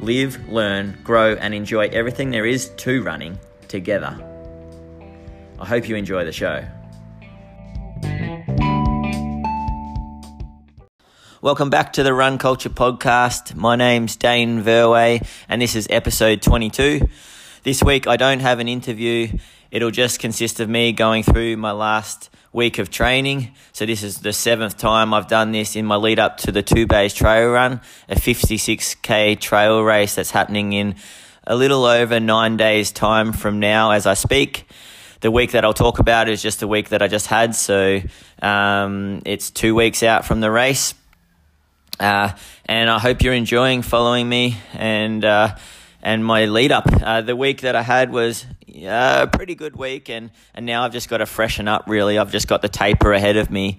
live, learn, grow, and enjoy everything there is to running together. I hope you enjoy the show. Welcome back to the Run Culture Podcast. My name's Dane Verwey, and this is episode 22. This week, I don't have an interview. It'll just consist of me going through my last week of training. So, this is the seventh time I've done this in my lead up to the Two Bays Trail Run, a 56k trail race that's happening in a little over nine days' time from now as I speak the week that I'll talk about is just the week that I just had. So um, it's two weeks out from the race. Uh, and I hope you're enjoying following me and uh, and my lead up. Uh, the week that I had was a pretty good week, and, and now I've just got to freshen up. Really, I've just got the taper ahead of me.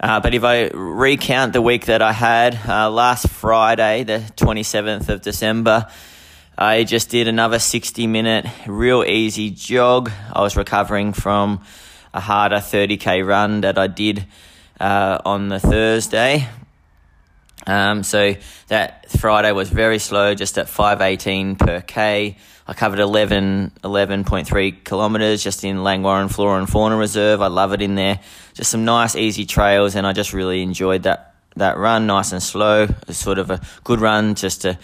Uh, but if I recount the week that I had uh, last Friday, the 27th of December, I just did another 60 minute, real easy jog. I was recovering from a harder 30k run that I did uh, on the Thursday. Um, so that Friday was very slow, just at 518 per K. I covered 11, 11.3 kilometres just in Langwarrin Flora and Fauna Reserve. I love it in there. Just some nice, easy trails, and I just really enjoyed that, that run, nice and slow. Sort of a good run just to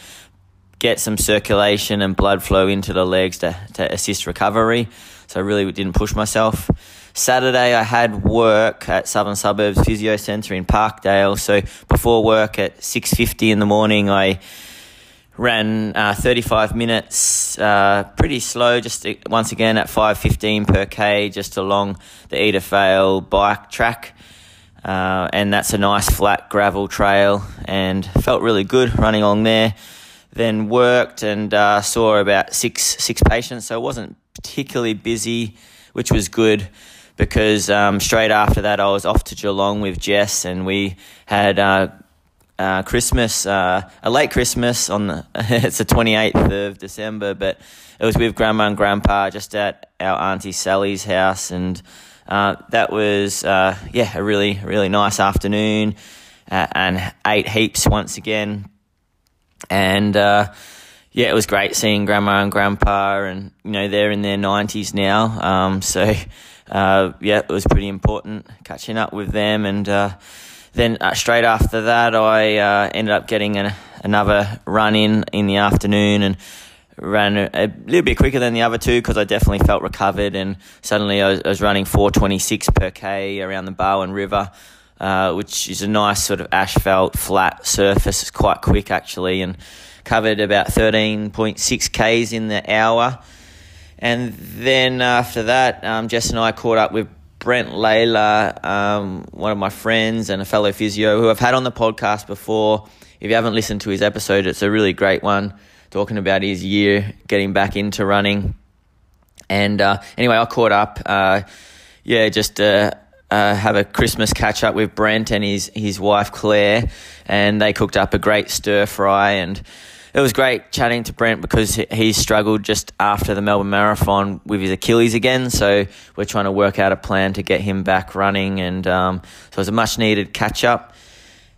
get some circulation and blood flow into the legs to, to assist recovery. So I really didn't push myself. Saturday, I had work at Southern Suburbs Physio Centre in Parkdale. So before work at 6.50 in the morning, I ran uh, 35 minutes, uh, pretty slow, just to, once again at 5.15 per K, just along the Edithvale bike track. Uh, and that's a nice flat gravel trail and felt really good running along there. Then worked and uh, saw about six six patients, so it wasn't particularly busy, which was good because um, straight after that I was off to Geelong with Jess and we had uh, uh, Christmas, uh, a late Christmas on the it's the twenty eighth of December, but it was with Grandma and Grandpa just at our auntie Sally's house, and uh, that was uh, yeah a really really nice afternoon, uh, and ate heaps once again, and yeah, it was great seeing grandma and grandpa, and you know they're in their nineties now. Um, so uh, yeah, it was pretty important catching up with them. And uh, then uh, straight after that, I uh, ended up getting an, another run in in the afternoon and ran a, little bit quicker than the other two because I definitely felt recovered. And suddenly I was, I was running 426 per k around the Barwon River. Uh, which is a nice sort of asphalt flat surface. It's quite quick actually, and covered about 13.6 k's in the hour. And then after that, um, Jess and I caught up with Brent Layla, um, one of my friends and a fellow physio who I've had on the podcast before. If you haven't listened to his episode, it's a really great one, talking about his year getting back into running. And uh, anyway, I caught up. Uh, yeah, just uh, uh have a Christmas catch up with Brent and his his wife Claire, and they cooked up a great stir fry and it was great chatting to Brent because he struggled just after the Melbourne Marathon with his Achilles again. So we're trying to work out a plan to get him back running, and um, so it was a much needed catch up.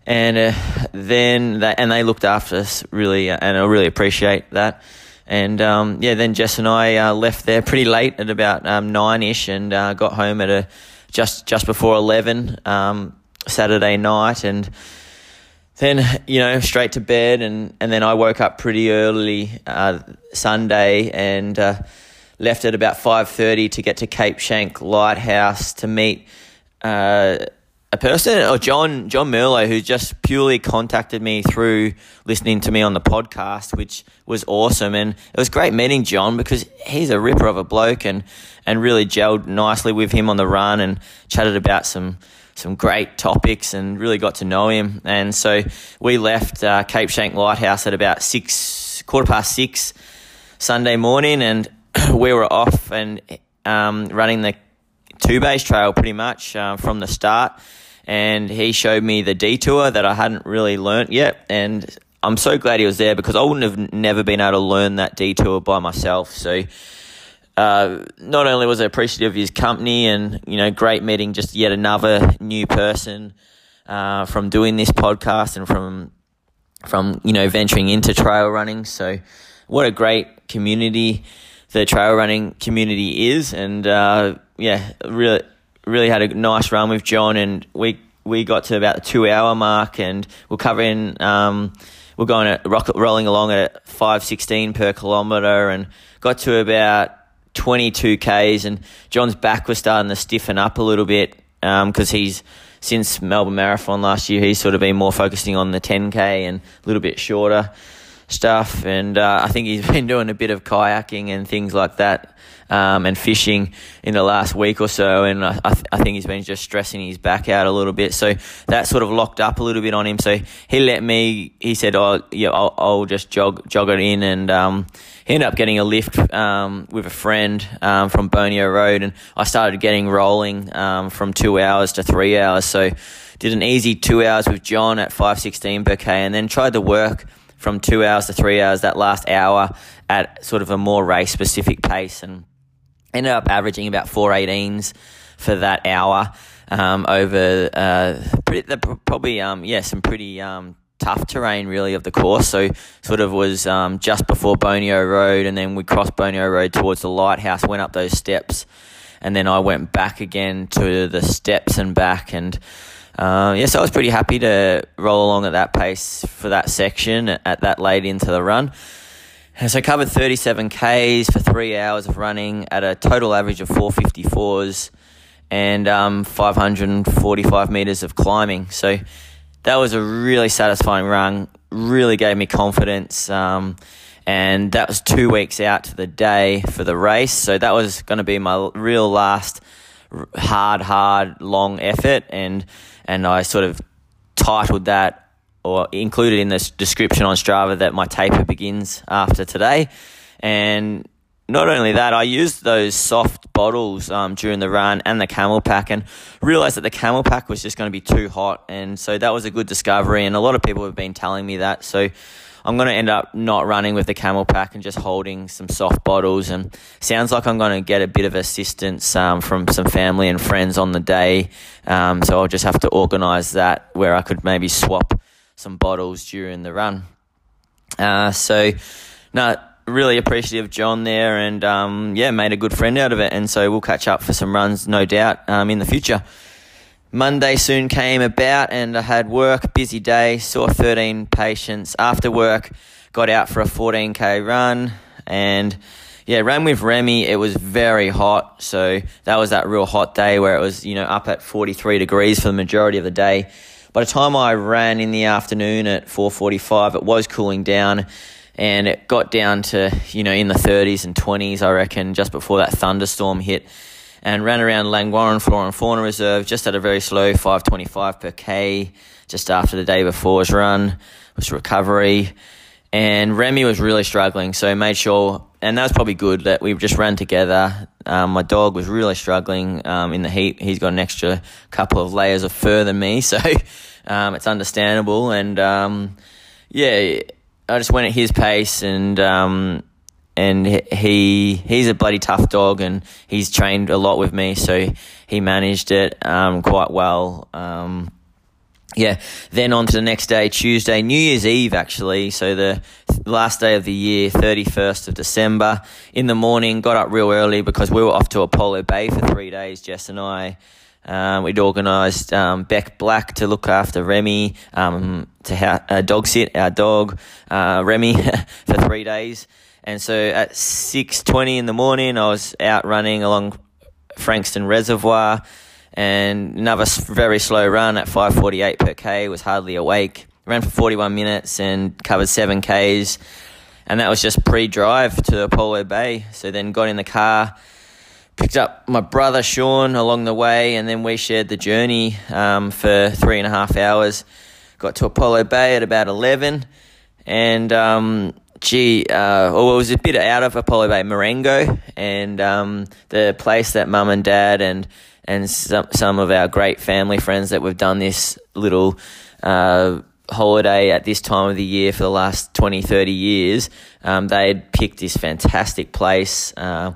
And uh, then they, and they looked after us really, uh, and I really appreciate that. And um, yeah, then Jess and I uh, left there pretty late at about um, nine ish, and uh, got home at a just just before eleven um, Saturday night, and then you know straight to bed and and then I woke up pretty early uh, Sunday and uh, left at about five thirty to get to Cape Schanck Lighthouse to meet uh, a person or John John Merlo who just purely contacted me through listening to me on the podcast, which was awesome. And it was great meeting John because he's a ripper of a bloke and and really gelled nicely with him on the run and chatted about some some great topics and really got to know him. And so we left uh, Cape Schanck Lighthouse at about six, quarter past six Sunday morning, and we were off and um, running the Two Bays trail pretty much uh, from the start. And he showed me the detour that I hadn't really learnt yet, and I'm so glad he was there because I wouldn't have never been able to learn that detour by myself. So. Uh, not only was I appreciative of his company and you know great meeting just yet another new person uh, from doing this podcast and from from you know venturing into trail running. So what a great community the trail running community is, and uh, yeah, really really had a nice run with John, and we we got to about the two hour mark, and we're covering. Um, we're going at rocket rolling along at five sixteen per kilometer, and got to about 22 Ks, and John's back was starting to stiffen up a little bit because um, he's since Melbourne Marathon last year, he's sort of been more focusing on the 10K and a little bit shorter stuff. And uh, I think he's been doing a bit of kayaking and things like that um, and fishing in the last week or so. And I, th- I, think he's been just stressing his back out a little bit. So that sort of locked up a little bit on him. So he let me, he said, Oh, yeah, I'll, I'll just jog, jog it in. And um, he ended up getting a lift um, with a friend um, from Boneo Road. And I started getting rolling um, from two hours to three hours. So did an easy two hours with John at 516 per K and then tried to work from two hours to three hours that last hour at sort of a more race specific pace and ended up averaging about 418s for that hour um, over uh, pretty, the, probably um, yeah some pretty um, tough terrain really of the course. So sort of was um, just before Boneo Road, and then we crossed Boneo Road towards the lighthouse, went up those steps, and then I went back again to the steps and back, and uh, yes, I was pretty happy to roll along at that pace for that section at that late into the run. So I covered 37 Ks for three hours of running at a total average of 454s and um, 545 meters of climbing. So that was a really satisfying run, really gave me confidence. Um, and that was two weeks out to the day for the race. So that was going to be my real last hard, hard, long effort. And, and I sort of titled that or included in the description on Strava that my taper begins after today. And not only that, I used those soft bottles um, during the run and the CamelBak and realized that the CamelBak was just going to be too hot. And so that was a good discovery. And a lot of people have been telling me that. So I'm going to end up not running with the CamelBak and just holding some soft bottles. And sounds like I'm going to get a bit of assistance um, from some family and friends on the day. Um, so I'll just have to organize that where I could maybe swap some bottles during the run. Uh, so, no, really appreciative John there, and um, yeah, made a good friend out of it. And so we'll catch up for some runs, no doubt, um, in the future. Monday soon came about, and I had work, busy day, saw 13 patients. After work, got out for a 14k run, and yeah, ran with Remy. It was very hot, so that was that real hot day where it was you know up at 43 degrees for the majority of the day. By the time I ran in the afternoon at 4:45, it was cooling down, and it got down to you know in the 30s and 20s, I reckon, just before that thunderstorm hit. And ran around Langwarrin Flora and Fauna Reserve just at a very slow 5:25 per k, just after the day before's run was recovery. And Remy was really struggling, so I made sure, and that was probably good that we just ran together. Um, my dog was really struggling um, in the heat. He's got an extra couple of layers of fur than me, so um, it's understandable. And um, yeah, I just went at his pace, and um, and he he's a bloody tough dog, and he's trained a lot with me, so he managed it um, quite well yeah, then on to the next day, Tuesday, New Year's Eve, actually. So the last day of the year, 31st of December. In the morning, got up real early because we were off to Apollo Bay for three days, Jess and I. Um, we'd organised um, Beck Black to look after Remy, um, to ha- uh, dog sit our dog, uh, Remy, for three days. And so at 6.20 in the morning, I was out running along Frankston Reservoir and another very slow run at 5:48 per k. Was hardly awake. Ran for 41 minutes and covered seven k's, and that was just pre-drive to Apollo Bay. So then got in the car, picked up my brother Sean along the way, and then we shared the journey um, for three and a half hours. Got to Apollo Bay at about 11, and um, gee, uh, well, it was a bit out of Apollo Bay, Marengo, and um, the place that mum and dad and and some some of our great family friends that we've done this little uh, holiday at this time of the year for the last 20, 30 years, um, they had picked this fantastic place, uh,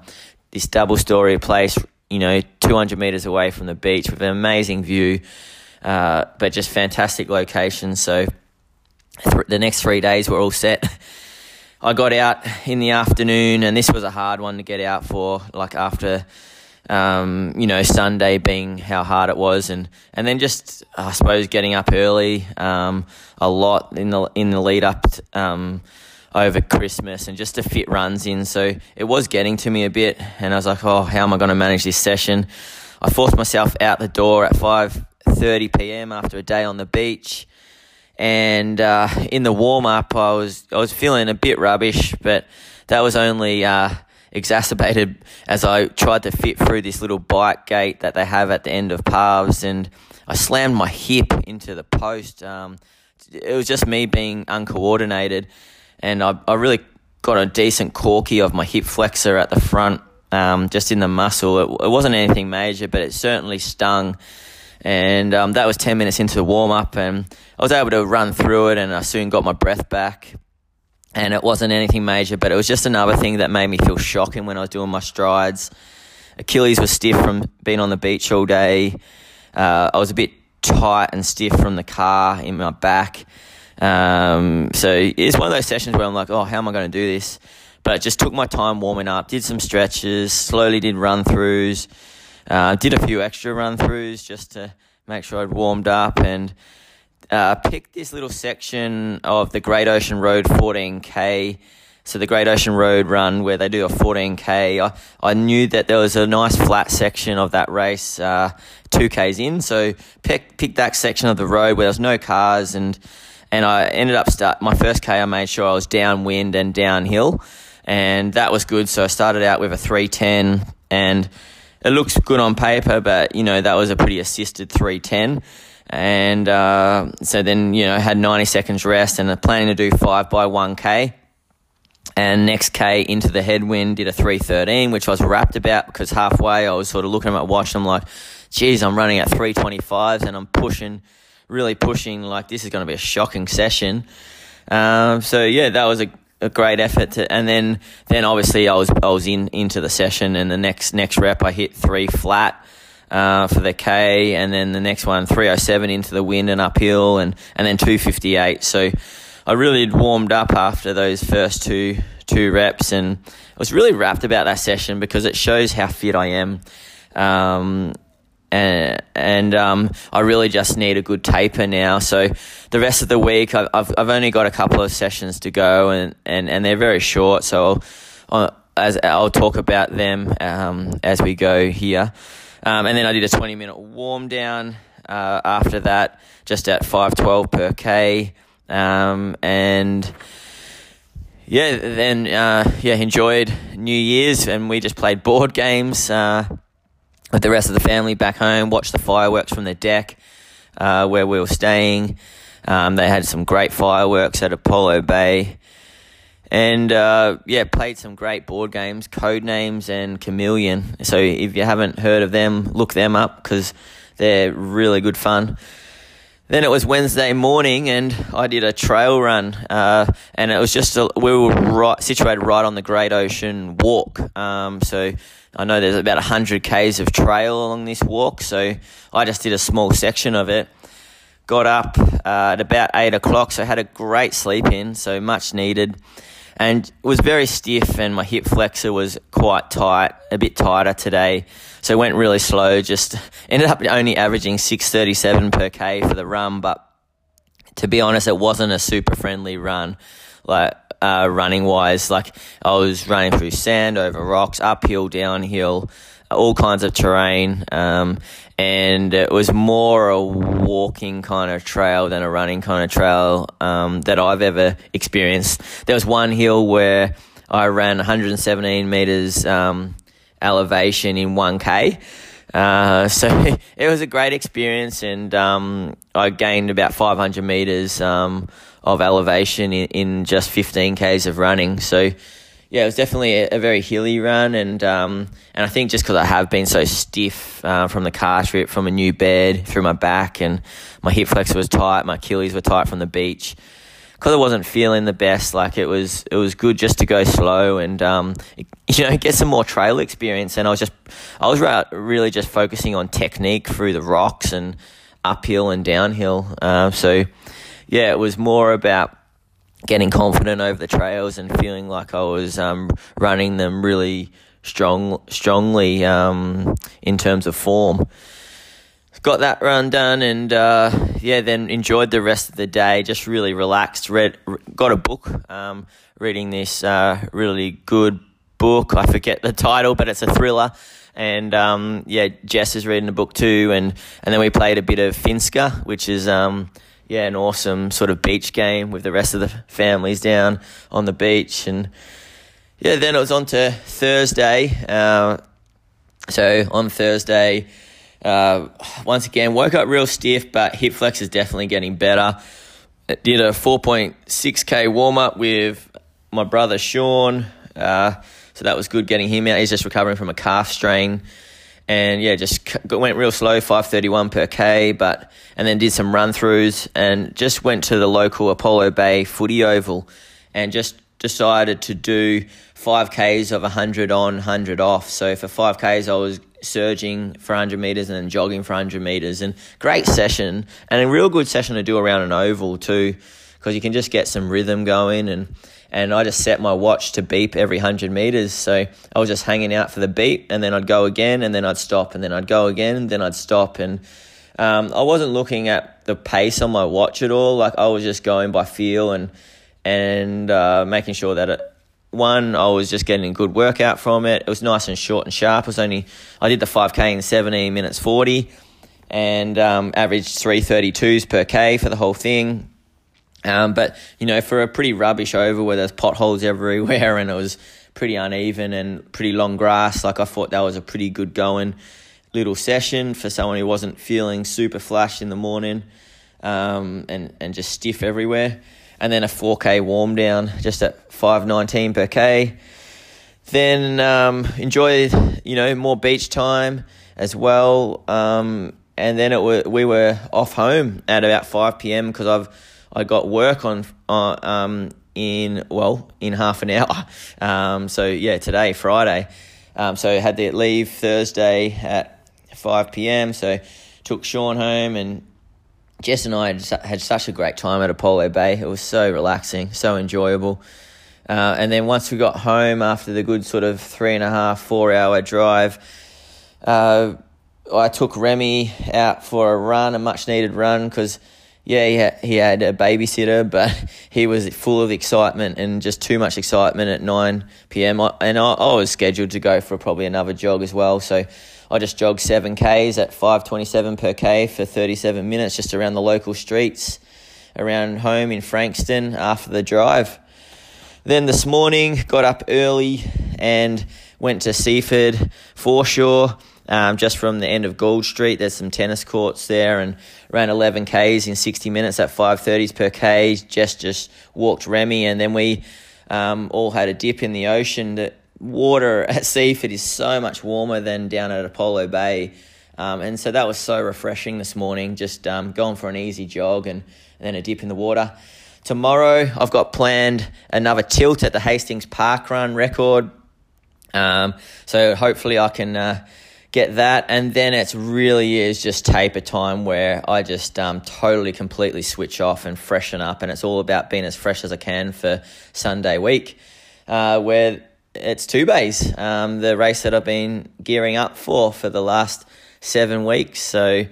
this double story place, you know, 200 meters away from the beach with an amazing view, uh, but just fantastic location. So th- the next three days were all set. I got out in the afternoon, and this was a hard one to get out for, like after um, you know, Sunday being how hard it was, and, and then just I suppose getting up early um, a lot in the in the lead up um, over Christmas, and just to fit runs in. So it was getting to me a bit, and I was like, oh, how am I going to manage this session? I forced myself out the door at five thirty p.m. after a day on the beach, and uh, in the warm up, I was I was feeling a bit rubbish, but that was only. Uh, exacerbated as I tried to fit through this little bike gate that they have at the end of paths, and I slammed my hip into the post. Um, it was just me being uncoordinated, and I, I really got a decent corky of my hip flexor at the front, um, just in the muscle. It, it, wasn't anything major, but it certainly stung. And um, that was 10 minutes into the warm up, and I was able to run through it, and I soon got my breath back and it wasn't anything major, but it was just another thing that made me feel shocking when I was doing my strides. Achilles was stiff from being on the beach all day. Uh, I was a bit tight and stiff from the car in my back. Um, so it's one of those sessions where I'm like, oh, how am I going to do this? But I just took my time warming up, did some stretches, slowly did run throughs, uh, did a few extra run throughs just to make sure I'd warmed up and uh, picked this little section of the Great Ocean Road 14K. So the Great Ocean Road run where they do a 14K. I, I knew that there was a nice flat section of that race, uh, 2Ks in. So picked, picked that section of the road where there was no cars and, and I ended up start, my first K I made sure I was downwind and downhill and that was good. So I started out with a 310 and it looks good on paper, but you know, that was a pretty assisted 310 and uh, so then you know had 90 seconds rest and planning to do five by 1k and next k into the headwind did a 313 which i was wrapped about because halfway i was sort of looking at my watch i'm like geez i'm running at 325s and i'm pushing really pushing like this is going to be a shocking session. Um, so yeah that was a, a great effort to, and then then obviously i was i was in into the session and the next next rep i hit three flat uh, for the K, and then the next one 307 into the wind and uphill, and and then 258. So I really had warmed up after those first two two reps, and I was really wrapped about that session because it shows how fit I am. Um, and, and um, I really just need a good taper now. So the rest of the week, I've, I've only got a couple of sessions to go, and, and, and they're very short. So I'll, as I'll talk about them um, as we go here. Um, and then I did a 20 minute warm down uh, after that, just at 512 per K. Um, and yeah, then uh, yeah, enjoyed New Year's, and we just played board games uh, with the rest of the family back home. Watched the fireworks from the deck uh, where we were staying. Um, they had some great fireworks at Apollo Bay, and uh, yeah, played some great board games, Codenames and Chameleon. So if you haven't heard of them, look them up because they're really good fun. Then it was Wednesday morning, and I did a trail run, uh, and it was just a, we were right, situated right on the Great Ocean Walk. Um, so I know there's about hundred k's of trail along this walk, so I just did a small section of it. Got up uh, at about eight o'clock, so had a great sleep in, so much needed and was very stiff and my hip flexor was quite tight, a bit tighter today. So it went really slow, just ended up only averaging 637 per K for the run, but to be honest, it wasn't a super friendly run. Like, uh, running wise, like I was running through sand, over rocks, uphill, downhill, all kinds of terrain. Um, and it was more a walking kind of trail than a running kind of trail um, that I've ever experienced. There was one hill where I ran 117 meters um, elevation in 1k. Uh, so it was a great experience, and um, I gained about 500 meters um, of elevation in, in just 15 k's of running. So yeah, it was definitely a, a very hilly run, and um, and I think just because I have been so stiff uh, from the car trip, from a new bed through my back, and my hip flexor was tight, my Achilles were tight from the beach. Because I wasn't feeling the best, like it was, it was good just to go slow and um, you know get some more trail experience. And I was just, I was really just focusing on technique through the rocks and uphill and downhill. Uh, so yeah, it was more about getting confident over the trails and feeling like I was um, running them really strong, strongly um, in terms of form. Got that run done and uh, yeah, then enjoyed the rest of the day. Just really relaxed. Read, got a book. Um, reading this uh, really good book. I forget the title, but it's a thriller. And um, yeah, Jess is reading the book too. And and then we played a bit of Finska, which is um, yeah, an awesome sort of beach game with the rest of the families down on the beach. And yeah, then it was on to Thursday. Uh, so on Thursday, uh, once again, woke up real stiff, but hip flex is definitely getting better. Did a 4.6k warm up with my brother Sean. Uh, so that was good getting him out. He's just recovering from a calf strain and yeah, just went real slow, 531 per K, but, and then did some run throughs and just went to the local Apollo Bay footy oval and just decided to do 5Ks of 100 on, 100 off. So for 5Ks, I was surging for 100 meters and then jogging for 100 meters and great session and a real good session to do around an oval too because you can just get some rhythm going and and I just set my watch to beep every 100 meters. So I was just hanging out for the beep, and then I'd go again, and then I'd stop, and then I'd go again, and then I'd stop. And um, I wasn't looking at the pace on my watch at all. Like I was just going by feel and and uh, making sure that it, one, I was just getting a good workout from it. It was nice and short and sharp. It was only I did the 5k in 17 minutes 40 and um, averaged 332s per k for the whole thing. Um, but you know, for a pretty rubbish over where there's potholes everywhere and it was pretty uneven and pretty long grass, like I thought that was a pretty good going little session for someone who wasn't feeling super flash in the morning um, and and just stiff everywhere. And then a 4k warm down just at 519 per k. Then um, enjoy you know more beach time as well. Um, and then it were, we were off home at about 5 p.m. because I've I got work on uh, um, in well in half an hour. Um, so yeah, today Friday. Um, so had to leave Thursday at five p.m. So took Sean home and Jess and I had, had such a great time at Apollo Bay. It was so relaxing, so enjoyable. Uh, and then once we got home after the good sort of three and a half, four hour drive, uh, I took Remy out for a run, a much needed run, because yeah, he had, he had a babysitter, but he was full of excitement and just too much excitement at 9 p.m. And I, I was scheduled to go for probably another jog as well. So I just jogged 7 Ks at 5.27 per K for 37 minutes just around the local streets around home in Frankston after the drive. Then this morning, got up early and went to Seaford foreshore um, just from the end of Gould Street. There's some tennis courts there and ran 11 Ks in 60 minutes at 5.30s per K. Jess just walked Remy and then we um, all had a dip in the ocean. The water at Seaford is so much warmer than down at Apollo Bay. Um, and so that was so refreshing this morning, just um, going for an easy jog and, and then a dip in the water. Tomorrow, I've got planned another tilt at the Hastings Park Run record. Um, so hopefully, I can uh, get that, and then it really is just taper time where I just um, totally, completely switch off and freshen up, and it's all about being as fresh as I can for Sunday week, uh, where it's two bays, um, the race that I've been gearing up for for the last seven weeks. So,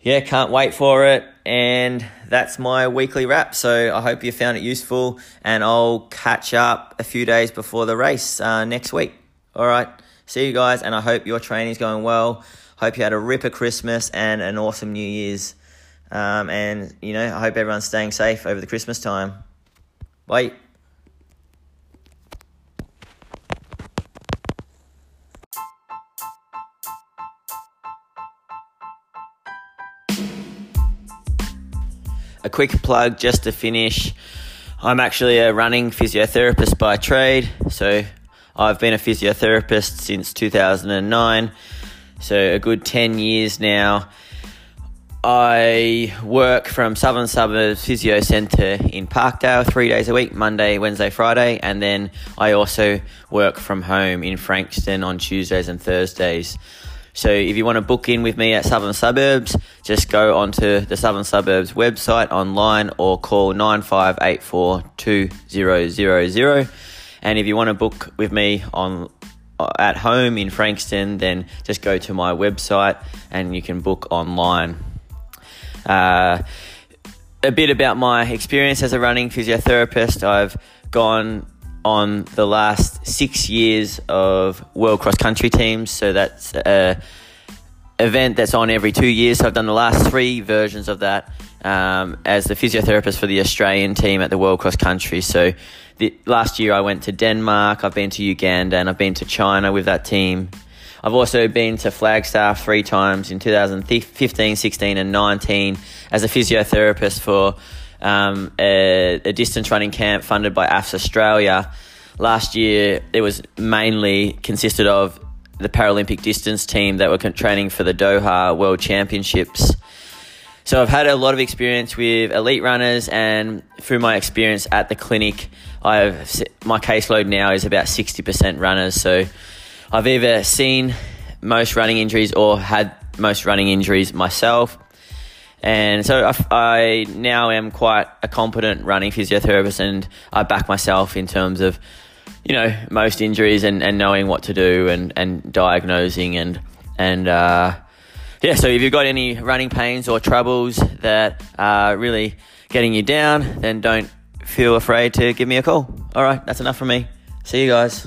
yeah, can't wait for it. And that's my weekly wrap. So I hope you found it useful, and I'll catch up a few days before the race uh, next week. All right. See you guys, and I hope your training is going well. Hope you had a ripper Christmas and an awesome New Year's. Um, and, you know, I hope everyone's staying safe over the Christmas time. Bye. Quick plug just to finish. I'm actually a running physiotherapist by trade, so I've been a physiotherapist since 2009, so a good 10 years now. I work from Southern Suburbs Physio Centre in Parkdale three days a week Monday, Wednesday, Friday, and then I also work from home in Frankston on Tuesdays and Thursdays. So if you want to book in with me at Southern Suburbs, just go onto the Southern Suburbs website online or call 95842000. And if you want to book with me on at home in Frankston, then just go to my website and you can book online. Uh, a bit about my experience as a running physiotherapist. I've gone on the last six years of world cross country teams, so that's a event that's on every two years. So I've done the last three versions of that um, as the physiotherapist for the Australian team at the world cross country. So the, last year I went to Denmark, I've been to Uganda, and I've been to China with that team. I've also been to Flagstaff three times in 2015, 16, and 19 as a physiotherapist for um, a, a, distance running camp funded by AFS Australia. Last year, it was mainly consisted of the Paralympic distance team that were training for the Doha World Championships. So I've had a lot of experience with elite runners, and through my experience at the clinic, I've my caseload now is about 60% runners. So I've either seen most running injuries or had most running injuries myself. And so I, I, now am quite a competent running physiotherapist and I back myself in terms of, you know, most injuries and, and knowing what to do and, and diagnosing and, and, uh, yeah, so if you've got any running pains or troubles that are really getting you down, then don't feel afraid to give me a call. All right, that's enough from me. See you guys.